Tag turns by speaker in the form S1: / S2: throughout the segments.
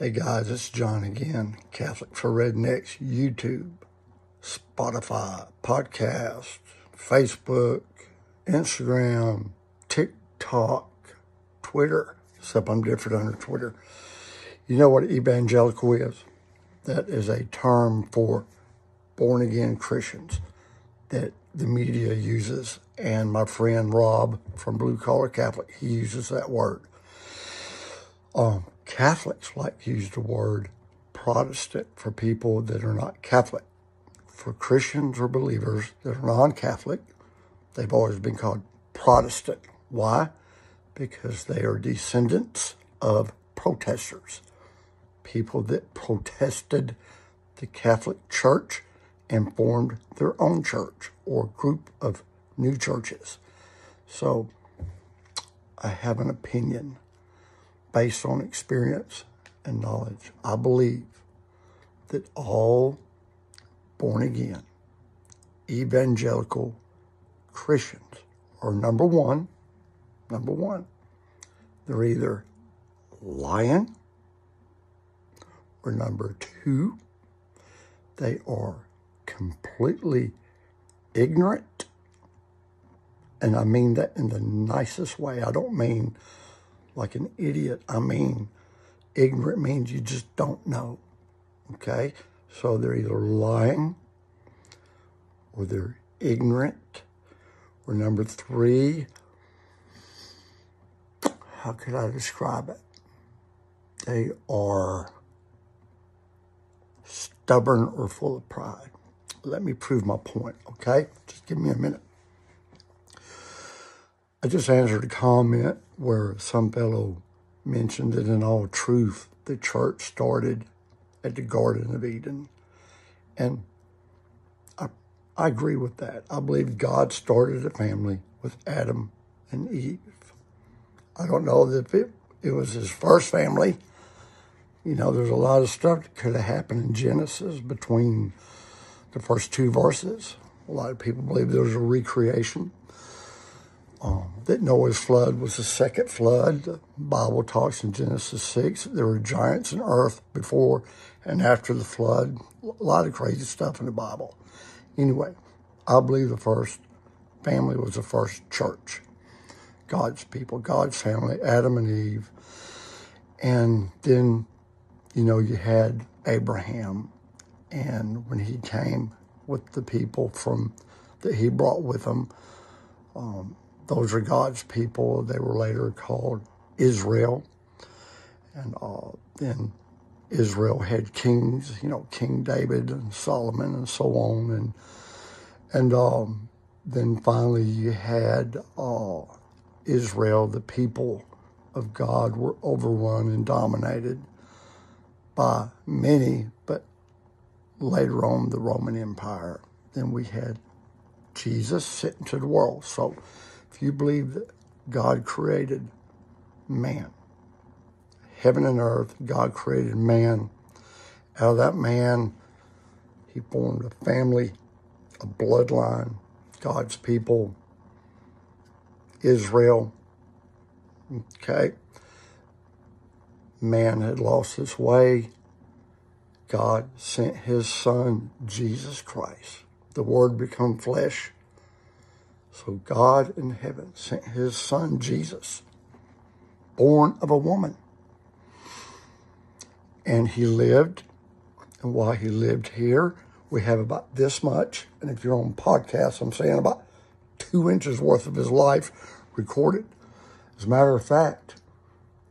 S1: Hey guys, it's John again, Catholic for Rednecks, YouTube, Spotify, podcast, Facebook, Instagram, TikTok, Twitter, except I'm different under Twitter. You know what evangelical is? That is a term for born again Christians that the media uses. And my friend Rob from Blue Collar Catholic, he uses that word. Um, Catholics like to use the word Protestant for people that are not Catholic. For Christians or believers that are non Catholic, they've always been called Protestant. Why? Because they are descendants of protesters, people that protested the Catholic Church and formed their own church or group of new churches. So I have an opinion based on experience and knowledge. I believe that all born again evangelical Christians are number one, number one, they're either lying or number two, they are completely ignorant. And I mean that in the nicest way. I don't mean like an idiot. I mean, ignorant means you just don't know. Okay? So they're either lying or they're ignorant. Or number three, how could I describe it? They are stubborn or full of pride. Let me prove my point, okay? Just give me a minute. I just answered a comment where some fellow mentioned that in all truth, the church started at the Garden of Eden. And I, I agree with that. I believe God started a family with Adam and Eve. I don't know if it, it was his first family. You know, there's a lot of stuff that could have happened in Genesis between the first two verses. A lot of people believe there was a recreation um, that Noah's flood was the second flood. The Bible talks in Genesis 6 there were giants in earth before and after the flood. A lot of crazy stuff in the Bible. Anyway, I believe the first family was the first church. God's people, God's family, Adam and Eve. And then, you know, you had Abraham. And when he came with the people from that he brought with him, um, those are God's people. They were later called Israel. And uh, then Israel had kings, you know, King David and Solomon and so on. And, and um, then finally you had uh, Israel, the people of God were overrun and dominated by many, but later on the Roman Empire. Then we had Jesus sent to the world. So if you believe that God created man, heaven and earth, God created man. Out of that man, he formed a family, a bloodline, God's people, Israel. Okay. Man had lost his way. God sent his son, Jesus Christ. The word become flesh so God in heaven sent his son Jesus, born of a woman. And he lived, and while he lived here, we have about this much. And if you're on podcast, I'm saying about two inches worth of his life recorded. As a matter of fact,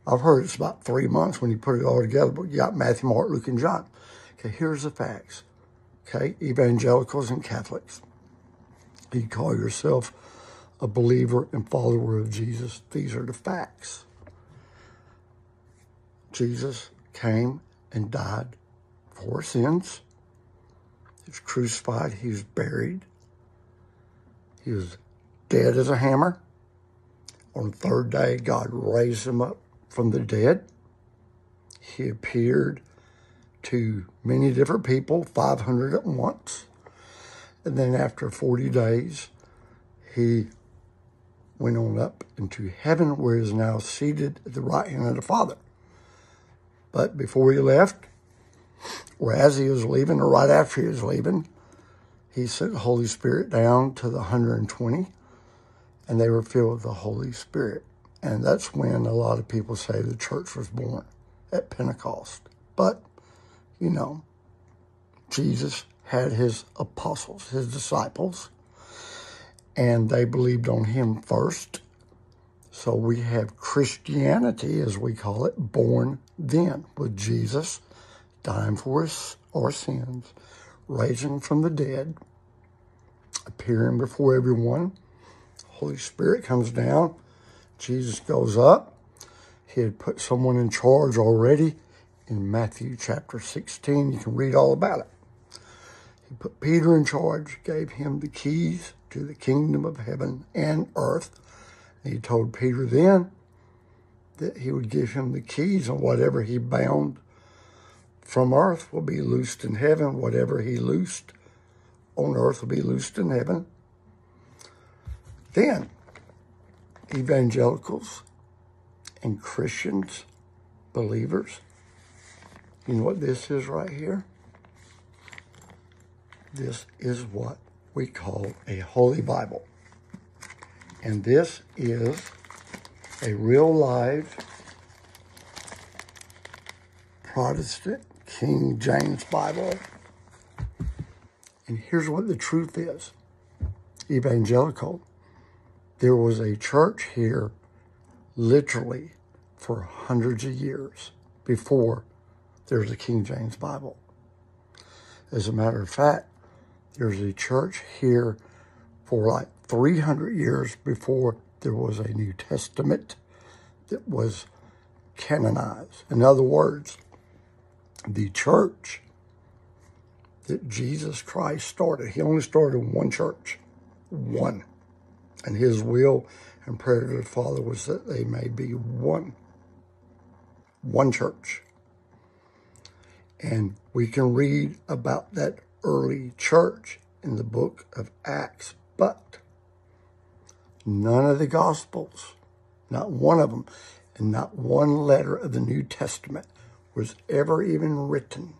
S1: I've heard it's about three months when you put it all together, but you got Matthew, Mark, Luke, and John. Okay, here's the facts. Okay, evangelicals and Catholics you call yourself a believer and follower of Jesus, these are the facts. Jesus came and died for sins. He was crucified. He was buried. He was dead as a hammer. On the third day, God raised him up from the dead. He appeared to many different people, 500 at once. And then after 40 days, he went on up into heaven where he is now seated at the right hand of the Father. But before he left, or as he was leaving, or right after he was leaving, he sent the Holy Spirit down to the 120, and they were filled with the Holy Spirit. And that's when a lot of people say the church was born at Pentecost. But, you know, Jesus had his apostles, his disciples, and they believed on him first. So we have Christianity, as we call it, born then with Jesus dying for us, our sins, raising from the dead, appearing before everyone. Holy Spirit comes down. Jesus goes up. He had put someone in charge already in Matthew chapter 16. You can read all about it. Put Peter in charge, gave him the keys to the kingdom of heaven and earth. He told Peter then that he would give him the keys, and whatever he bound from earth will be loosed in heaven. Whatever he loosed on earth will be loosed in heaven. Then, evangelicals and Christians, believers, you know what this is right here? This is what we call a Holy Bible. And this is a real live Protestant King James Bible. And here's what the truth is evangelical. There was a church here literally for hundreds of years before there's a King James Bible. As a matter of fact, there's a church here for like 300 years before there was a New Testament that was canonized. In other words, the church that Jesus Christ started, he only started one church, one. And his will and prayer to the Father was that they may be one. One church. And we can read about that early church in the book of Acts, but none of the Gospels, not one of them, and not one letter of the New Testament was ever even written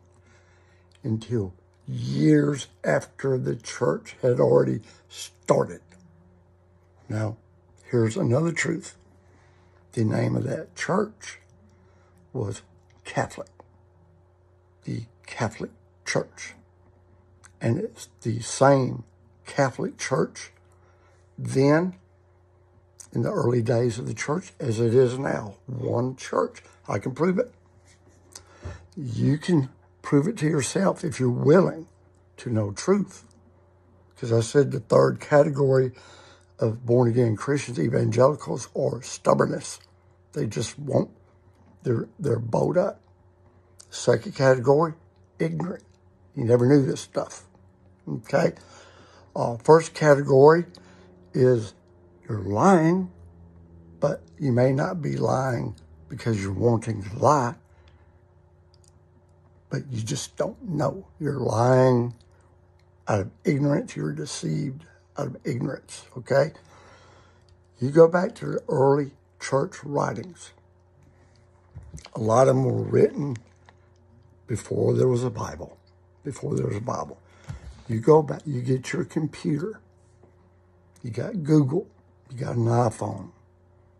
S1: until years after the church had already started. Now, here's another truth. The name of that church was Catholic, the Catholic Church. And it's the same Catholic Church then in the early days of the church as it is now. One church. I can prove it. You can prove it to yourself if you're willing to know truth. Because I said the third category of born again Christians, evangelicals, or stubbornness. They just won't. They're they're bowed up. Second category, ignorant. You never knew this stuff. Okay. Uh, first category is you're lying, but you may not be lying because you're wanting to lie, but you just don't know. You're lying out of ignorance. You're deceived out of ignorance. Okay. You go back to the early church writings. A lot of them were written before there was a Bible. Before there was a Bible. You go back, you get your computer. You got Google. You got an iPhone.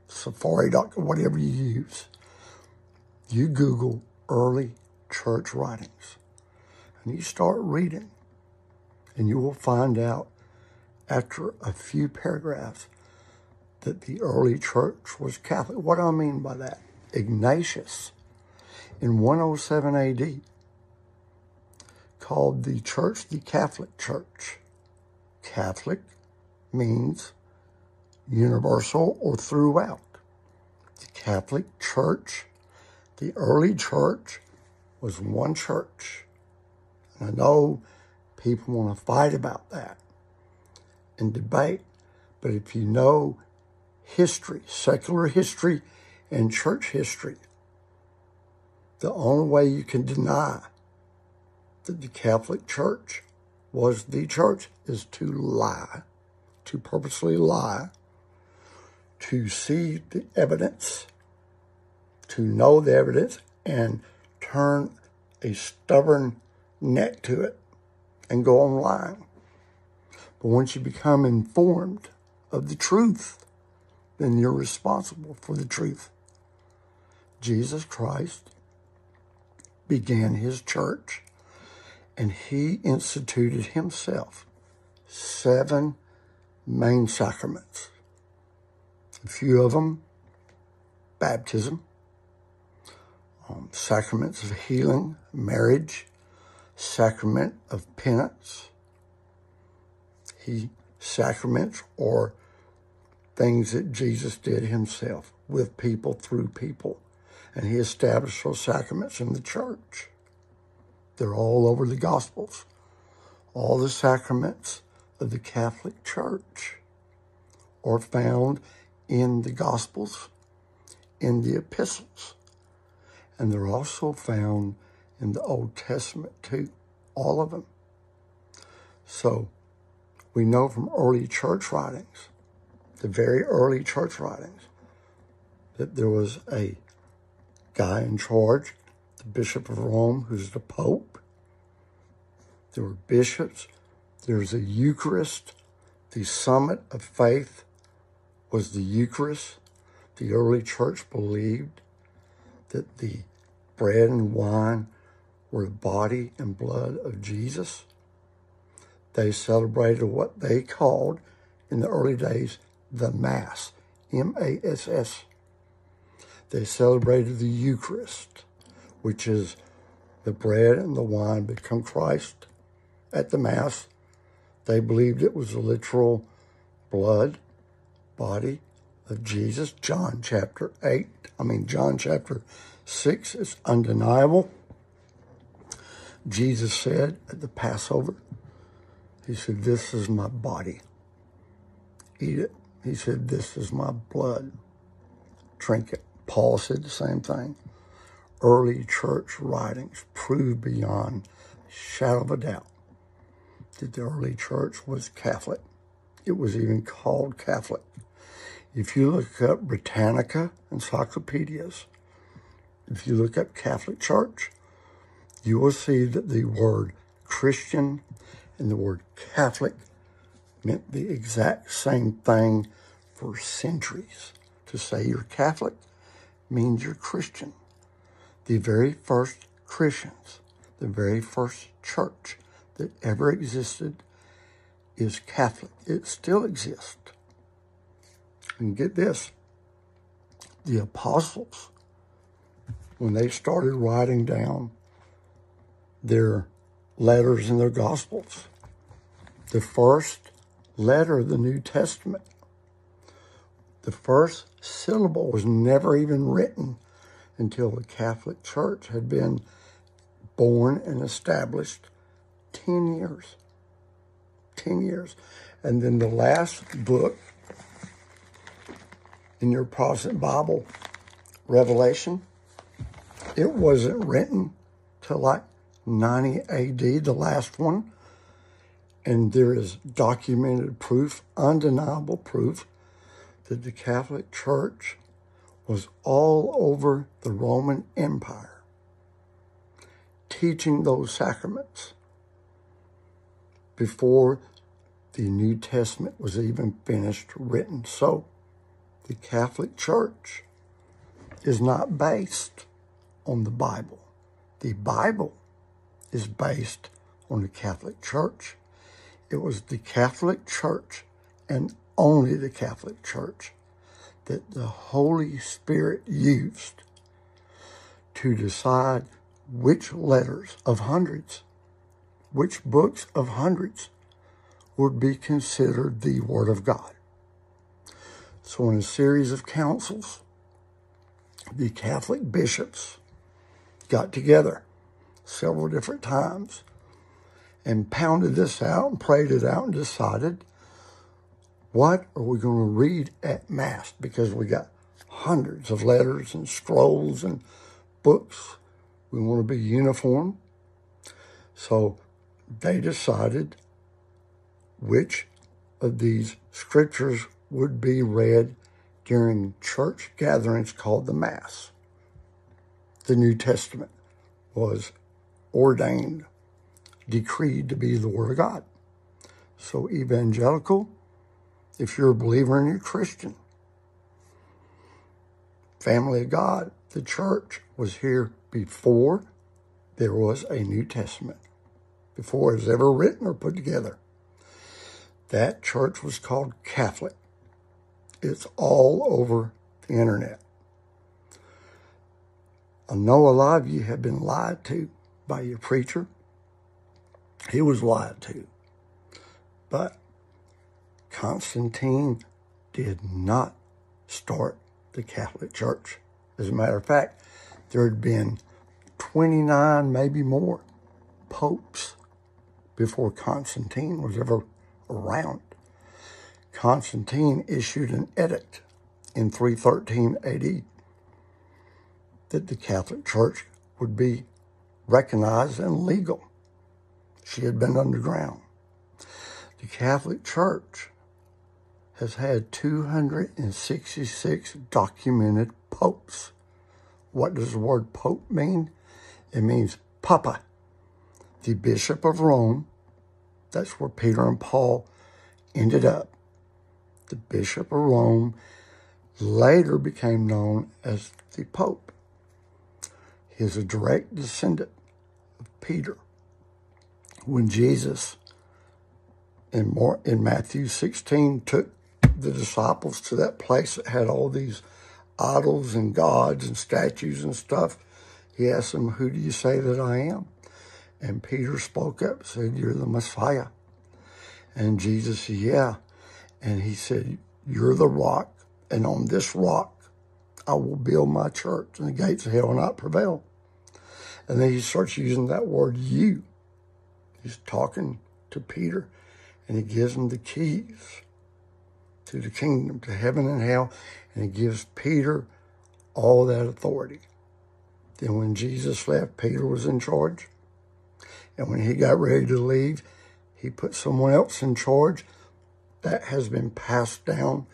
S1: Safari.com, whatever you use. You Google early church writings. And you start reading. And you will find out after a few paragraphs that the early church was Catholic. What do I mean by that? Ignatius in 107 AD called the church the Catholic Church. Catholic means universal or throughout. The Catholic Church, the early church, was one church. And I know people want to fight about that and debate, but if you know history, secular history, and church history, the only way you can deny that the Catholic Church was the church is to lie, to purposely lie, to see the evidence, to know the evidence, and turn a stubborn neck to it and go online. But once you become informed of the truth, then you're responsible for the truth. Jesus Christ began his church and he instituted himself seven main sacraments. A few of them baptism, um, sacraments of healing, marriage, sacrament of penance. He sacraments or things that Jesus did himself with people through people. And he established those sacraments in the church. They're all over the Gospels. All the sacraments of the Catholic Church are found in the Gospels, in the epistles, and they're also found in the Old Testament too, all of them. So we know from early church writings, the very early church writings, that there was a guy in charge the Bishop of Rome, who's the Pope. There were bishops. There's a Eucharist. The summit of faith was the Eucharist. The early church believed that the bread and wine were the body and blood of Jesus. They celebrated what they called in the early days the Mass, M A S S. They celebrated the Eucharist which is the bread and the wine become Christ at the Mass. They believed it was the literal blood, body of Jesus. John chapter 8, I mean, John chapter 6 is undeniable. Jesus said at the Passover, He said, This is my body. Eat it. He said, This is my blood. Drink it. Paul said the same thing early church writings prove beyond shadow of a doubt that the early church was Catholic. It was even called Catholic. If you look up Britannica encyclopedias, if you look up Catholic Church, you will see that the word Christian and the word Catholic meant the exact same thing for centuries. To say you're Catholic means you're Christian the very first Christians, the very first church that ever existed is Catholic. It still exists. And get this the apostles, when they started writing down their letters and their gospels, the first letter of the New Testament, the first syllable was never even written until the Catholic Church had been born and established 10 years. 10 years. And then the last book in your Protestant Bible, Revelation, it wasn't written till like 90 AD, the last one. And there is documented proof, undeniable proof, that the Catholic Church was all over the Roman Empire, teaching those sacraments before the New Testament was even finished written. So the Catholic Church is not based on the Bible. The Bible is based on the Catholic Church. It was the Catholic Church and only the Catholic Church that the Holy Spirit used to decide which letters of hundreds, which books of hundreds would be considered the Word of God. So, in a series of councils, the Catholic bishops got together several different times and pounded this out and prayed it out and decided what are we going to read at Mass? Because we got hundreds of letters and scrolls and books. We want to be uniform. So they decided which of these scriptures would be read during church gatherings called the Mass. The New Testament was ordained, decreed to be the Word of God. So, evangelical, if you're a believer and you're Christian, family of God, the church was here before there was a New Testament, before it was ever written or put together. That church was called Catholic. It's all over the internet. I know a lot of you have been lied to by your preacher. He was lied to. But Constantine did not start the Catholic Church. As a matter of fact, there had been 29, maybe more, popes before Constantine was ever around. Constantine issued an edict in 313 AD that the Catholic Church would be recognized and legal. She had been underground. The Catholic Church has had 266 documented popes. What does the word pope mean? It means Papa, the Bishop of Rome. That's where Peter and Paul ended up. The Bishop of Rome later became known as the Pope. He is a direct descendant of Peter. When Jesus in, Matthew 16 took the disciples to that place that had all these idols and gods and statues and stuff, he asked them, Who do you say that I am? And Peter spoke up and said, You're the Messiah. And Jesus said, Yeah. And he said, You're the rock, and on this rock I will build my church, and the gates of hell will not prevail. And then he starts using that word you. He's talking to Peter, and he gives him the keys to the kingdom, to heaven and hell, and he gives Peter all that authority. Then when Jesus left, Peter was in charge. And when he got ready to leave, he put someone else in charge that has been passed down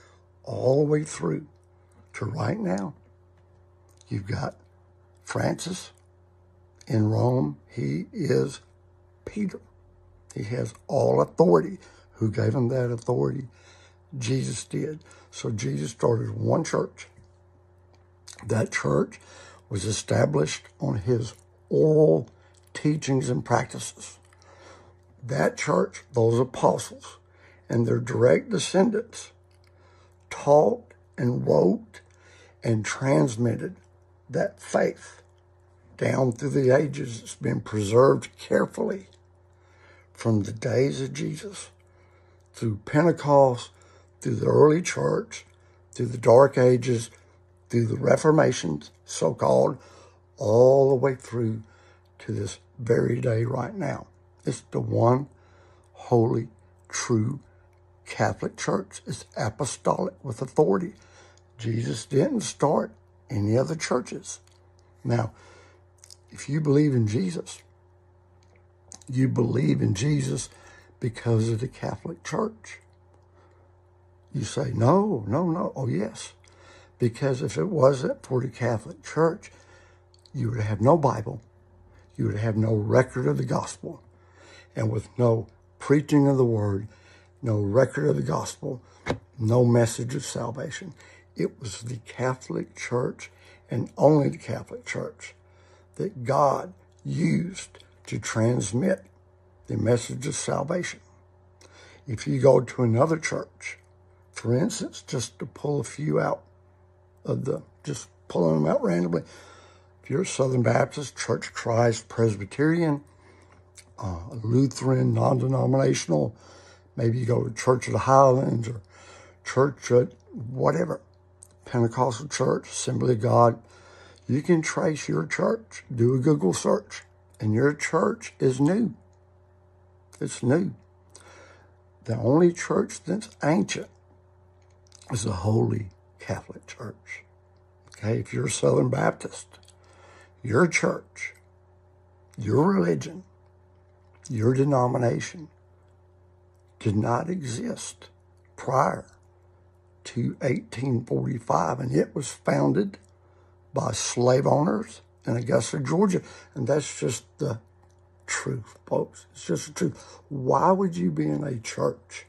S1: all the way through to right now. You've got Francis in Rome. He is Peter. He has all authority. Who gave him that authority? Jesus did. So Jesus started one church. That church was established on his oral teachings and practices. That church, those apostles, and their direct descendants taught and wrote and transmitted that faith down through the ages. It's been preserved carefully from the days of Jesus through Pentecost, through the early church, through the Dark Ages, through the Reformation, so called, all the way through to this very day right now. It's the one holy, true Catholic Church. It's apostolic with authority. Jesus didn't start any other churches. Now, if you believe in Jesus, you believe in Jesus because of the Catholic Church. You say, no, no, no. Oh, yes. Because if it wasn't for the Catholic Church, you would have no Bible. You would have no record of the gospel. And with no preaching of the word, no record of the gospel, no message of salvation. It was the Catholic Church and only the Catholic Church that God used to transmit the message of salvation. If you go to another church, for instance, just to pull a few out of the, just pulling them out randomly, if you're a Southern Baptist, Church of Christ, Presbyterian, uh, Lutheran, non-denominational, maybe you go to Church of the Highlands or Church at whatever, Pentecostal Church, Assembly of God, you can trace your church. Do a Google search, and your church is new. It's new. The only church that's ancient is the Holy Catholic Church. Okay, if you're a Southern Baptist, your church, your religion, your denomination did not exist prior to 1845, and it was founded by slave owners in Augusta, Georgia. And that's just the truth, folks. It's just the truth. Why would you be in a church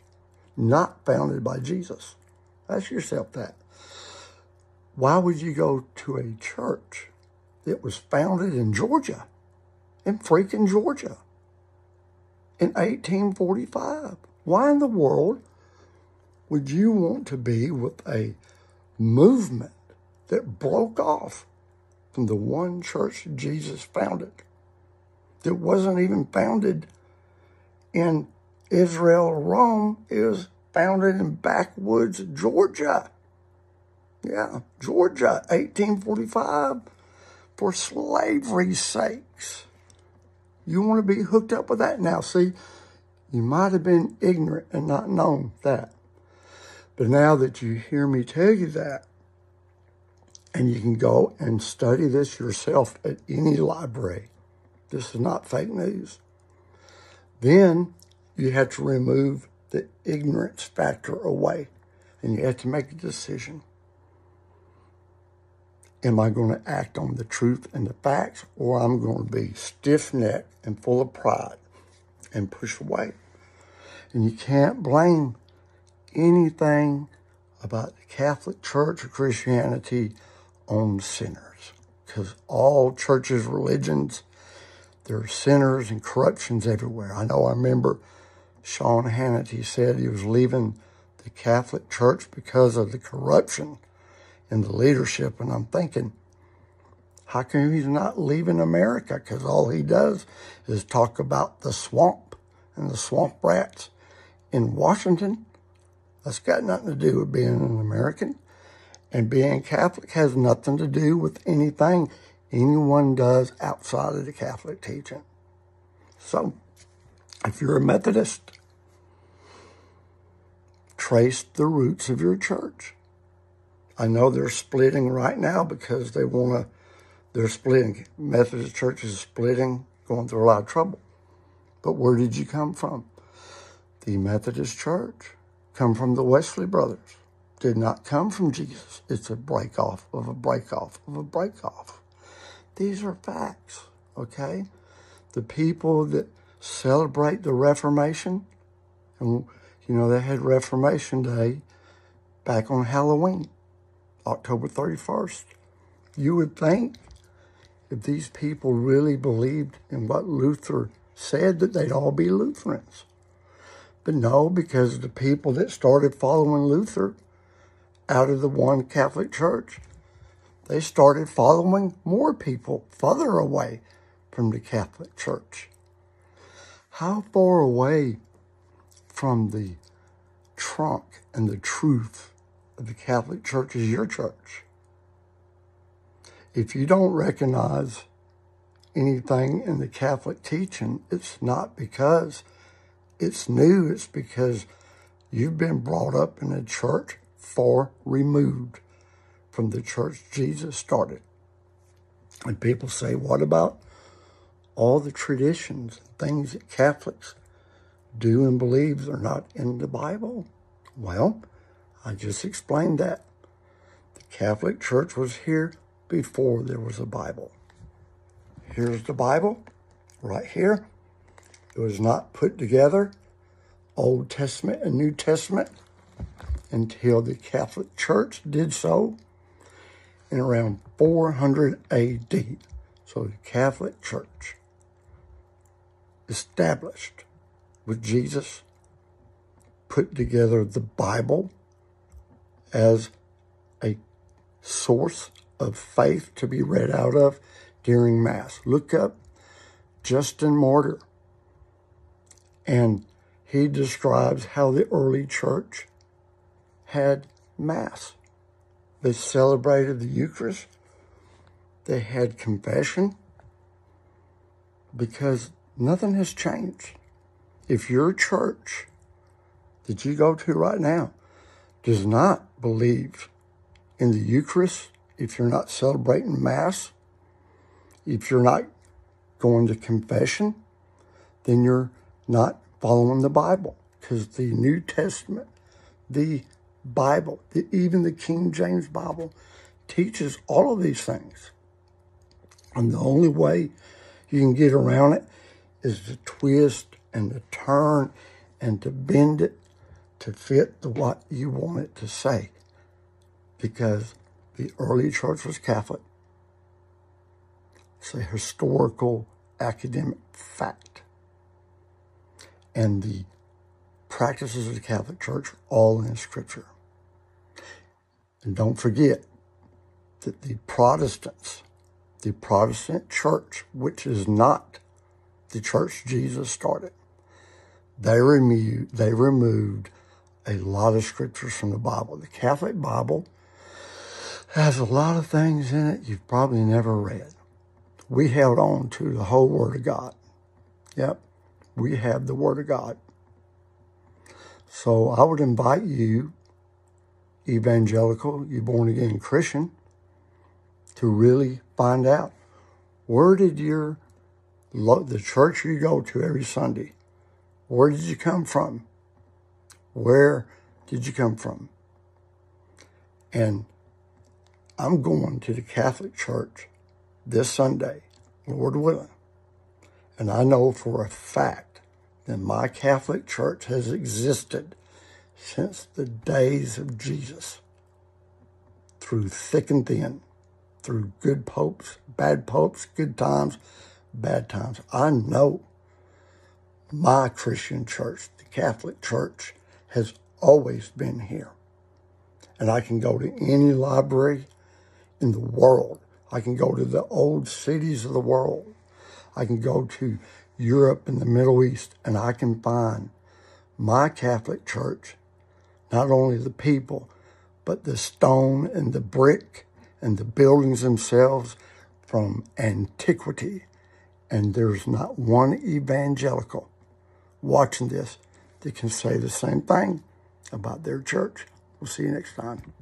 S1: not founded by Jesus? Ask yourself that. Why would you go to a church that was founded in Georgia, in freaking Georgia, in 1845? Why in the world would you want to be with a movement that broke off from the one church Jesus founded? That wasn't even founded in Israel or Rome. It was founded in backwoods Georgia. Yeah, Georgia, 1845, for slavery's sakes. You want to be hooked up with that now. See, you might have been ignorant and not known that. But now that you hear me tell you that, and you can go and study this yourself at any library, this is not fake news. Then you have to remove ignorance factor away and you have to make a decision. Am I going to act on the truth and the facts, or I'm going to be stiff necked and full of pride and push away? And you can't blame anything about the Catholic Church or Christianity on sinners, because all churches, religions, there are sinners and corruptions everywhere. I know I remember Sean Hannity said he was leaving the Catholic Church because of the corruption in the leadership. And I'm thinking, how come he's not leaving America? Because all he does is talk about the swamp and the swamp rats in Washington. That's got nothing to do with being an American. And being Catholic has nothing to do with anything anyone does outside of the Catholic teaching. So, if you're a Methodist, trace the roots of your church. I know they're splitting right now because they want to, they're splitting. Methodist Church is splitting, going through a lot of trouble. But where did you come from? The Methodist Church come from the Wesley brothers. Did not come from Jesus. It's a break off of a break off of a break off. These are facts, okay? The people that celebrate the Reformation, and you know, they had Reformation Day back on Halloween, October 31st. You would think if these people really believed in what Luther said, that they'd all be Lutherans. But no, because the people that started following Luther out of the one Catholic Church, they started following more people further away from the Catholic Church. How far away from the trunk and the truth of the Catholic Church is your church? If you don't recognize anything in the Catholic teaching, it's not because it's new, it's because you've been brought up in a church far removed from the church Jesus started. And people say, what about all the traditions and things that Catholics do and believe are not in the Bible? Well, I just explained that. The Catholic Church was here before there was a Bible. Here's the Bible right here. It was not put together, Old Testament and New Testament, until the Catholic Church did so in around 400 AD. So the Catholic Church established with Jesus put together the Bible as a source of faith to be read out of during Mass. Look up Justin Martyr, and he describes how the early church had Mass. They celebrated the Eucharist, they had confession, because nothing has changed. If your church that you go to right now does not believe in the Eucharist, if you're not celebrating Mass, if you're not going to confession, then you're not following the Bible. Because the New Testament, the Bible, the, even the King James Bible, teaches all of these things. And the only way you can get around it is to twist and to turn and to bend it to fit the what you want it to say. Because the early church was Catholic. It's a historical academic fact. And the practices of the Catholic Church are all in Scripture. And don't forget that the Protestants, the Protestant church, which is not the church Jesus started, they removed, they removed a lot of scriptures from the Bible. The Catholic Bible has a lot of things in it you've probably never read. We held on to the whole Word of God. Yep, we have the Word of God. So I would invite you, evangelical, you born again Christian, to really find out where did your the church you go to every Sunday, where did you come from? Where did you come from? And I'm going to the Catholic Church this Sunday, Lord willing. And I know for a fact that my Catholic Church has existed since the days of Jesus, through thick and thin, through good popes, bad popes, good times, bad times. I know my Christian church, the Catholic Church, has always been here. And I can go to any library in the world. I can go to the old cities of the world. I can go to Europe and the Middle East, and I can find my Catholic Church, not only the people, but the stone and the brick and the buildings themselves from antiquity. And there's not one evangelical watching this that can say the same thing about their church. We'll see you next time.